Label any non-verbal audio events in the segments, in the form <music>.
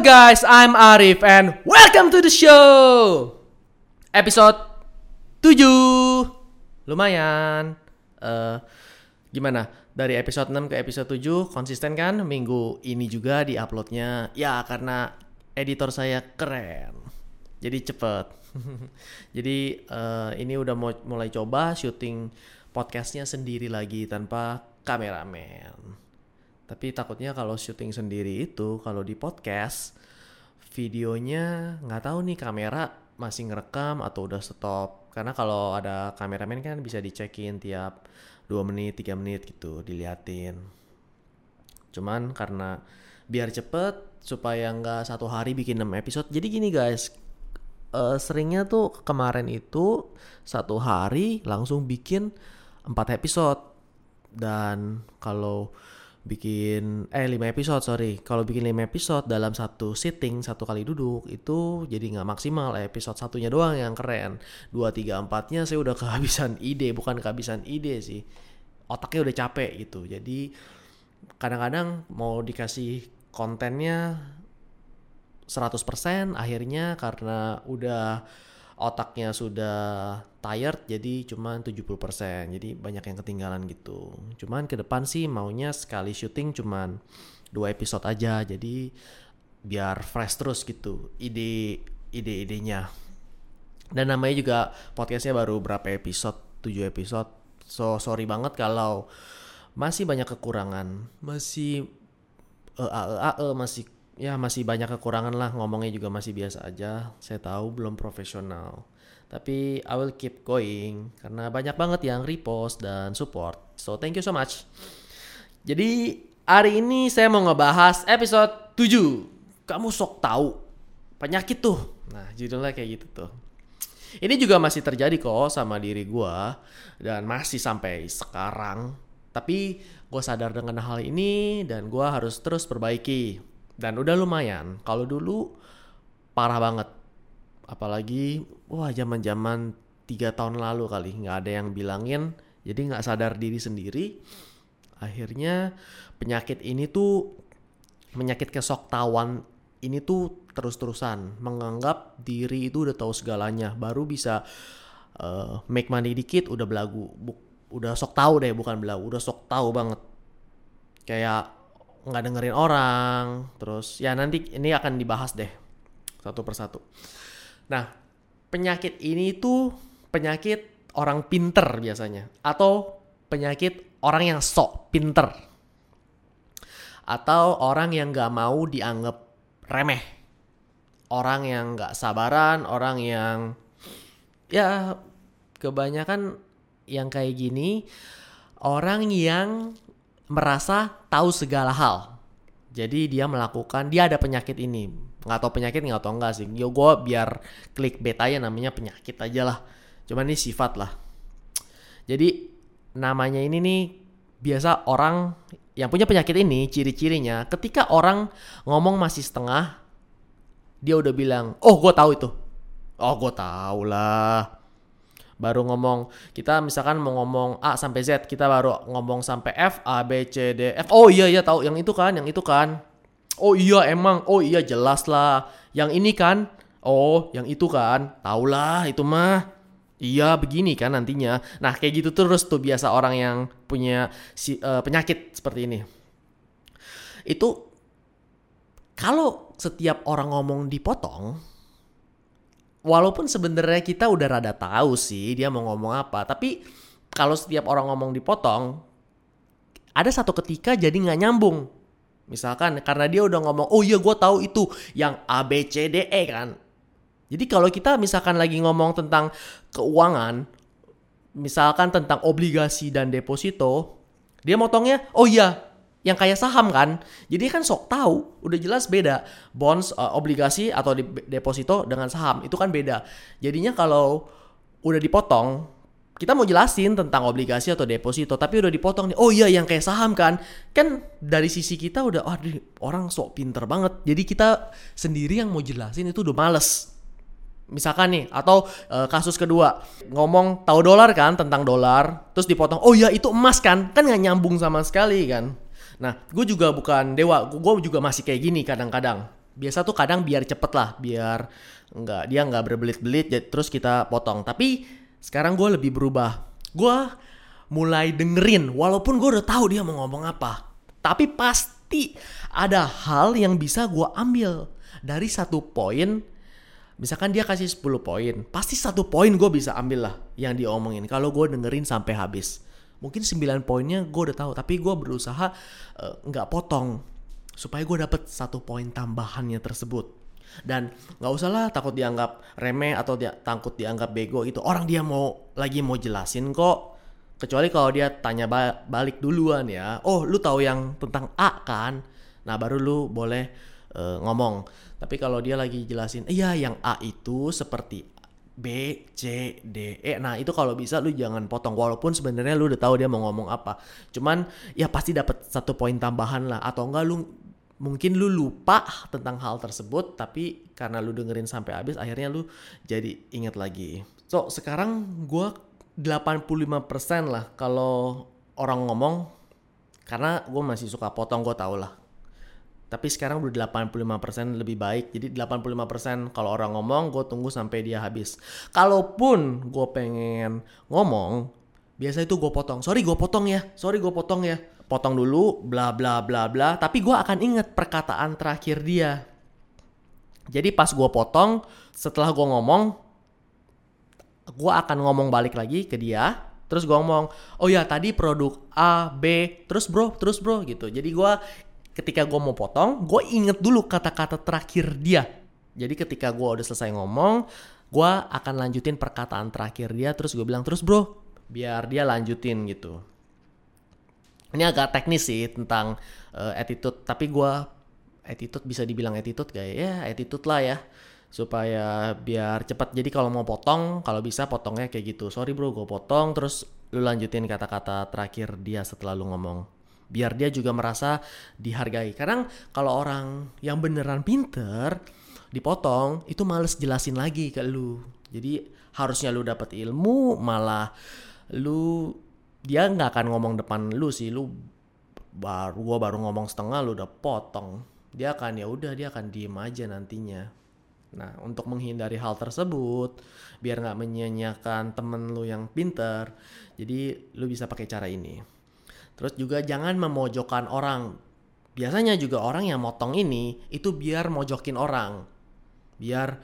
Guys, I'm Arif and welcome to the show. Episode 7. Lumayan. Eh gimana? Dari episode 6 ke episode 7 konsisten kan? Minggu ini juga di-uploadnya. Ya, karena editor saya keren. Jadi cepet. <laughs> Jadi eh, ini udah mulai coba syuting podcastnya sendiri lagi tanpa kameramen. Tapi takutnya kalau syuting sendiri itu kalau di podcast videonya nggak tahu nih kamera masih ngerekam atau udah stop. Karena kalau ada kameramen kan bisa dicekin tiap 2 menit, 3 menit gitu diliatin. Cuman karena biar cepet supaya nggak satu hari bikin 6 episode. Jadi gini guys, eh, seringnya tuh kemarin itu satu hari langsung bikin 4 episode. Dan kalau bikin eh 5 episode sorry. Kalau bikin 5 episode dalam satu sitting satu kali duduk itu jadi nggak maksimal. Episode satunya doang yang keren. Dua tiga empatnya saya udah <laughs> kehabisan ide. Bukan kehabisan ide sih. Otaknya udah capek gitu. Jadi kadang-kadang mau dikasih kontennya 100% akhirnya karena udah otaknya sudah tired jadi cuman 70% jadi banyak yang ketinggalan gitu. Cuman ke depan sih maunya sekali syuting cuman dua episode aja. Jadi biar fresh terus gitu ide ide-idenya. Dan namanya juga podcastnya baru berapa episode? 7 episode. So sorry banget kalau masih banyak kekurangan. Masih eh eh, eh, masih ya masih banyak kekurangan lah. Ngomongnya juga masih biasa aja. Saya tahu belum profesional. Tapi I will keep going karena banyak banget yang repost dan support. So thank you so much. Jadi hari ini saya mau ngebahas episode 7 kamu sok tahu. Penyakit tuh. Nah judulnya kayak gitu tuh. Ini juga masih terjadi kok sama diri gua dan masih sampai sekarang. Tapi gue sadar dengan hal ini dan gua harus terus perbaiki dan udah lumayan. Kalau dulu parah banget. Apalagi wah zaman-zaman tiga tahun lalu kali nggak ada yang bilangin. Jadi nggak sadar diri sendiri. Akhirnya penyakit ini tuh penyakit kesoktawan ini tuh terus-terusan menganggap diri itu udah tahu segalanya baru bisa uh, make money dikit udah belagu udah sok tahu deh bukan belagu udah sok tahu banget kayak nggak dengerin orang. Terus ya nanti ini akan dibahas deh satu persatu. Nah penyakit ini tuh penyakit orang pinter biasanya atau penyakit orang yang sok pinter atau orang yang nggak mau dianggap remeh. Orang yang nggak sabaran orang yang ya kebanyakan yang kayak gini orang yang merasa tahu segala hal. Jadi dia melakukan, dia ada penyakit ini. Nggak tahu penyakit nggak tahu enggak sih. Yo gue biar klik beta ya namanya penyakit aja lah. Cuman ini sifat lah. Jadi namanya ini nih biasa orang yang punya penyakit ini ciri-cirinya ketika orang ngomong masih setengah dia udah bilang oh gue tahu itu oh gue tahu lah baru ngomong kita misalkan mau ngomong A sampai Z kita baru ngomong sampai F A B C D F. Oh iya iya tahu yang itu kan yang itu kan. Oh iya emang. Oh iya jelas lah. Yang ini kan? Oh yang itu kan. Tahulah itu mah. Iya begini kan nantinya. Nah kayak gitu terus tuh biasa orang yang punya si, eh, penyakit seperti ini. Itu kalau setiap orang ngomong dipotong walaupun sebenarnya kita udah rada tahu sih dia mau ngomong apa, tapi kalau setiap orang ngomong dipotong, ada satu ketika jadi nggak nyambung. Misalkan karena dia udah ngomong, oh iya gue tahu itu yang A B C D E kan. Jadi kalau kita misalkan lagi ngomong tentang keuangan, misalkan tentang obligasi dan deposito, dia motongnya, oh iya yang kayak saham kan. Jadi kan sok tahu, udah jelas beda bonds, uh, obligasi atau di- deposito dengan saham itu kan beda. Jadinya kalau udah dipotong, kita mau jelasin tentang obligasi atau deposito, tapi udah dipotong nih. Oh iya yang kayak saham kan. Kan dari sisi kita udah waduh orang sok pinter banget. Jadi kita sendiri yang mau jelasin itu udah males. Misalkan nih, atau eh, kasus kedua ngomong tahu dolar kan tentang dolar, terus dipotong. Oh ya itu emas kan, kan nggak nyambung sama sekali kan. Nah, gue juga bukan dewa, gue juga masih kayak gini kadang-kadang. biasa tuh kadang biar cepet lah biar nggak dia nggak berbelit-belit terus kita potong. Tapi sekarang gue lebih berubah. Gue mulai dengerin walaupun gue udah tahu dia mau ngomong apa. Tapi pasti ada hal yang bisa gue ambil. Dari satu poin misalkan dia kasih 10 poin pasti satu poin gue bisa ambil lah yang diomongin kalau gue dengerin sampai habis mungkin 9 poinnya gue udah tahu tapi gue berusaha eh, nggak uh, potong supaya gue dapet satu poin tambahannya tersebut. Dan nggak usah lah takut dianggap remeh atau dia takut dianggap bego gitu. Orang dia mau lagi mau jelasin kok. Kecuali kalau dia tanya ba balik duluan ya. Oh lu tahu yang tentang A kan? Nah baru lu boleh uh, ngomong. Tapi kalau dia lagi jelasin iya yang A itu seperti B, C, D, E. Nah itu kalau bisa lu jangan potong walaupun sebenarnya lu udah tahu dia mau ngomong apa. Cuman ya pasti dapat satu poin tambahan lah atau enggak lu mungkin lu lupa tentang hal tersebut tapi karena lu dengerin sampai habis akhirnya lu jadi inget lagi. So sekarang gue 85% lah kalau orang ngomong karena gue masih suka potong gue tau lah. Tapi sekarang udah 85% lebih baik. Jadi 85% kalau orang ngomong gue tunggu sampai dia habis. Kalaupun gue pengen ngomong, biasa itu gue potong. Sorry gue potong ya. Sorry gue potong ya potong dulu bla bla bla bla tapi gue akan inget perkataan terakhir dia jadi pas gue potong setelah gue ngomong gue akan ngomong balik lagi ke dia terus gue ngomong oh ya tadi produk A B terus bro terus bro gitu jadi gue ketika gue mau potong gue inget dulu kata-kata terakhir dia. Jadi ketika gue udah selesai ngomong gue akan lanjutin perkataan terakhir dia terus gue bilang terus bro biar dia lanjutin gitu. Ini agak teknis sih tentang uh, attitude tapi gue attitude bisa dibilang attitude gak ya? Attitude lah ya supaya biar cepat jadi kalau mau potong kalau bisa potongnya kayak gitu. Sorry bro gue potong terus lu lanjutin kata-kata terakhir dia setelah lu ngomong biar dia juga merasa dihargai. Kadang kalau orang yang beneran pinter dipotong itu males jelasin lagi ke lu. Jadi harusnya lu dapat ilmu malah lu dia nggak akan ngomong depan lu sih. Lu baru gua baru ngomong setengah lu udah potong. Dia akan ya udah dia akan diem aja nantinya. Nah untuk menghindari hal tersebut biar nggak menyanyiakan temen lu yang pinter jadi lu bisa pakai cara ini terus juga jangan memojokkan orang biasanya juga orang yang motong ini itu biar mojokin orang biar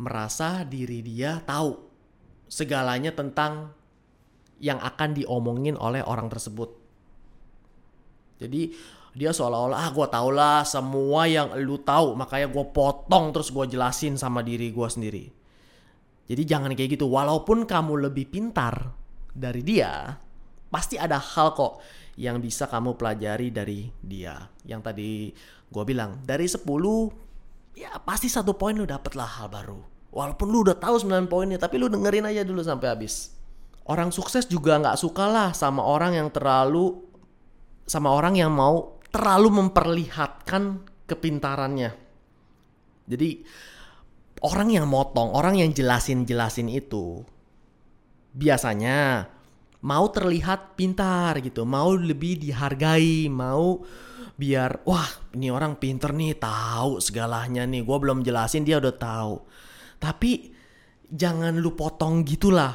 merasa diri dia tahu segalanya tentang yang akan diomongin oleh orang tersebut. Jadi dia seolah-olah ah gue tau lah semua yang lu tahu makanya gue potong terus gue jelasin sama diri gue sendiri. Jadi jangan kayak gitu walaupun kamu lebih pintar dari dia pasti ada hal kok yang bisa kamu pelajari dari dia. Yang tadi gue bilang dari 10 ya pasti satu poin lu dapet lah hal baru. Walaupun lu udah tahu 9 poinnya tapi lu dengerin aja dulu sampai habis orang sukses juga nggak suka lah sama orang yang terlalu sama orang yang mau terlalu memperlihatkan kepintarannya. Jadi orang yang motong, orang yang jelasin-jelasin itu biasanya mau terlihat pintar gitu, mau lebih dihargai, mau biar wah ini orang pinter nih tahu segalanya nih, gue belum jelasin dia udah tahu. Tapi jangan lu potong gitulah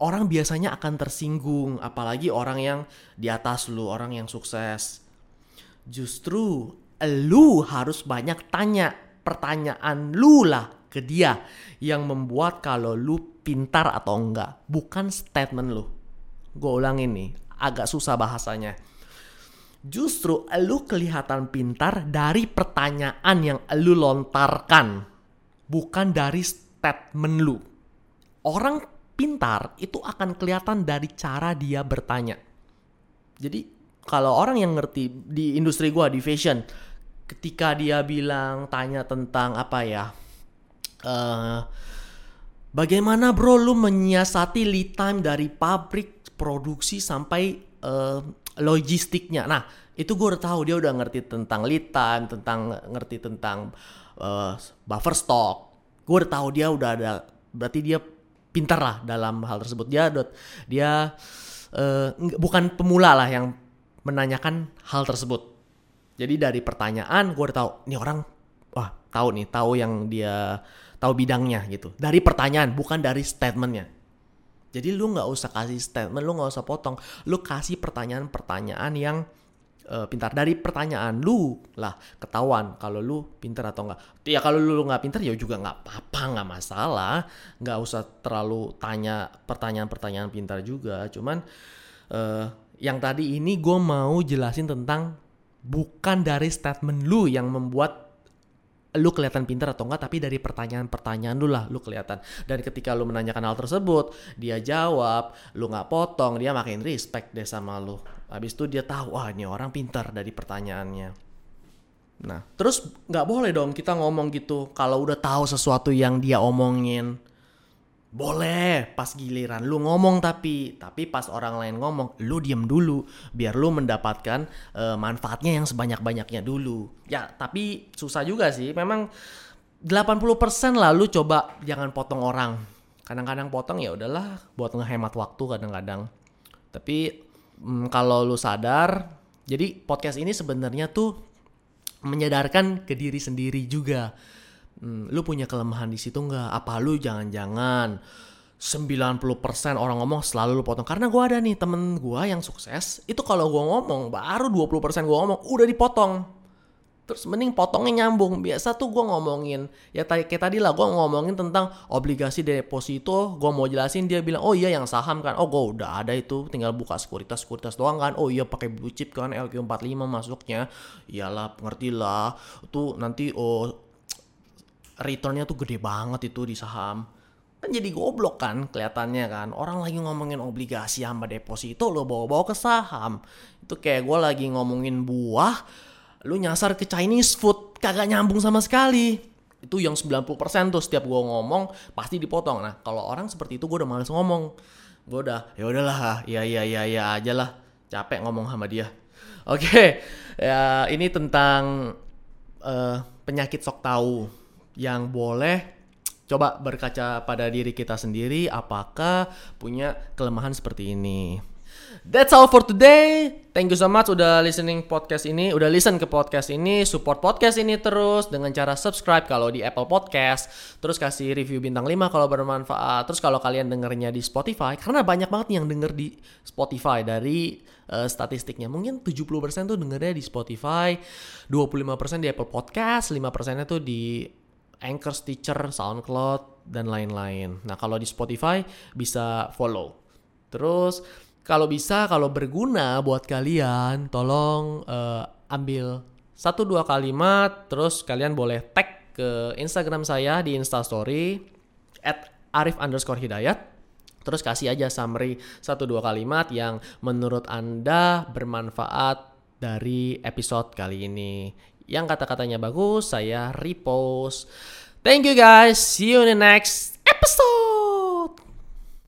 orang biasanya akan tersinggung, apalagi orang yang di atas lu, orang yang sukses. Justru lu harus banyak tanya pertanyaan lu lah ke dia yang membuat kalau lu pintar atau enggak, bukan statement lu. Gue ulang ini, agak susah bahasanya. Justru lu kelihatan pintar dari pertanyaan yang lu lontarkan, bukan dari statement lu. Orang pintar itu akan kelihatan dari cara dia bertanya. Jadi kalau orang yang ngerti di industri gua di fashion, ketika dia bilang tanya tentang apa ya, uh, bagaimana bro lu menyiasati lead time dari pabrik produksi sampai uh, logistiknya. Nah itu gue udah tahu dia udah ngerti tentang time, tentang ngerti tentang uh, buffer stock. Gue udah tahu dia udah ada berarti dia pintar lah dalam hal tersebut dia dia uh, bukan pemula lah yang menanyakan hal tersebut jadi dari pertanyaan gue udah tahu ini orang wah tahu nih tahu yang dia tahu bidangnya gitu dari pertanyaan bukan dari statementnya jadi lu nggak usah kasih statement lu nggak usah potong. Lu kasih pertanyaan-pertanyaan yang uh, pintar. Dari pertanyaan lu lah ketahuan kalau lu pintar atau enggak ya kalau lu nggak pintar ya juga nggak apa-apa nggak masalah. Nggak usah terlalu tanya pertanyaan-pertanyaan pintar juga. Cuman uh, yang tadi ini gue mau jelasin tentang bukan dari statement lu yang membuat lu kelihatan pintar atau enggak tapi dari pertanyaan-pertanyaan lu lah lu kelihatan. Dan ketika lu menanyakan hal tersebut dia jawab lu nggak potong dia makin respect deh sama lu. Habis itu dia tahu wah ini orang pintar dari pertanyaannya. Nah terus nggak boleh dong kita ngomong gitu kalau udah tahu sesuatu yang dia omongin boleh pas giliran lu ngomong tapi tapi pas orang lain ngomong lu diem dulu biar lu mendapatkan uh, manfaatnya yang sebanyak-banyaknya dulu. Ya, tapi susah juga sih. Memang 80% lah lu coba jangan potong orang. Kadang-kadang potong ya udahlah buat ngehemat waktu kadang-kadang. Tapi mm, kalau lu sadar, jadi podcast ini sebenarnya tuh menyadarkan ke diri sendiri juga hmm, lu punya kelemahan di situ nggak? Apa lu jangan-jangan 90% orang ngomong selalu lu potong? Karena gue ada nih temen gue yang sukses itu kalau gue ngomong baru 20% gue ngomong udah dipotong. Terus mending potongnya nyambung. Biasa tuh gue ngomongin ya kayak tadi lah gue ngomongin tentang obligasi deposito. Gue mau jelasin dia bilang oh iya yang saham kan. Oh gue udah ada itu tinggal buka sekuritas sekuritas doang kan. Oh iya pakai blue chip kan LQ45 masuknya. Iyalah ngerti lah. Tuh nanti oh returnnya tuh gede banget itu di saham. Kan jadi goblok kan kelihatannya kan. Orang lagi ngomongin obligasi sama deposito lo bawa-bawa ke saham. Itu kayak gue lagi ngomongin buah lu nyasar ke Chinese food kagak nyambung sama sekali. Itu yang 90% tuh setiap gue ngomong pasti dipotong. Nah kalau orang seperti itu gue udah males ngomong. Gue udah ya udahlah ya ya ya ya aja lah. Capek ngomong sama dia. Oke okay. ya ini tentang uh, penyakit sok tahu yang boleh coba berkaca pada diri kita sendiri apakah punya kelemahan seperti ini. That's all for today. Thank you so much udah listening podcast ini, udah listen ke podcast ini, support podcast ini terus dengan cara subscribe kalau di Apple Podcast, terus kasih review bintang 5 kalau bermanfaat. Terus kalau kalian dengernya di Spotify, karena banyak banget yang denger di Spotify dari uh, statistiknya. Mungkin 70% tuh dengernya di Spotify, 25% di Apple Podcast, 5%-nya tuh di Anchor, Stitcher, SoundCloud, dan lain-lain. Nah, kalau di Spotify bisa follow. Terus, kalau bisa, kalau berguna buat kalian, tolong uh, ambil satu dua kalimat, terus kalian boleh tag ke Instagram saya di Instastory at arif underscore hidayat. Terus kasih aja summary satu dua kalimat yang menurut Anda bermanfaat dari episode kali ini yang kata-katanya bagus saya repost. Thank you guys. See you in the next episode.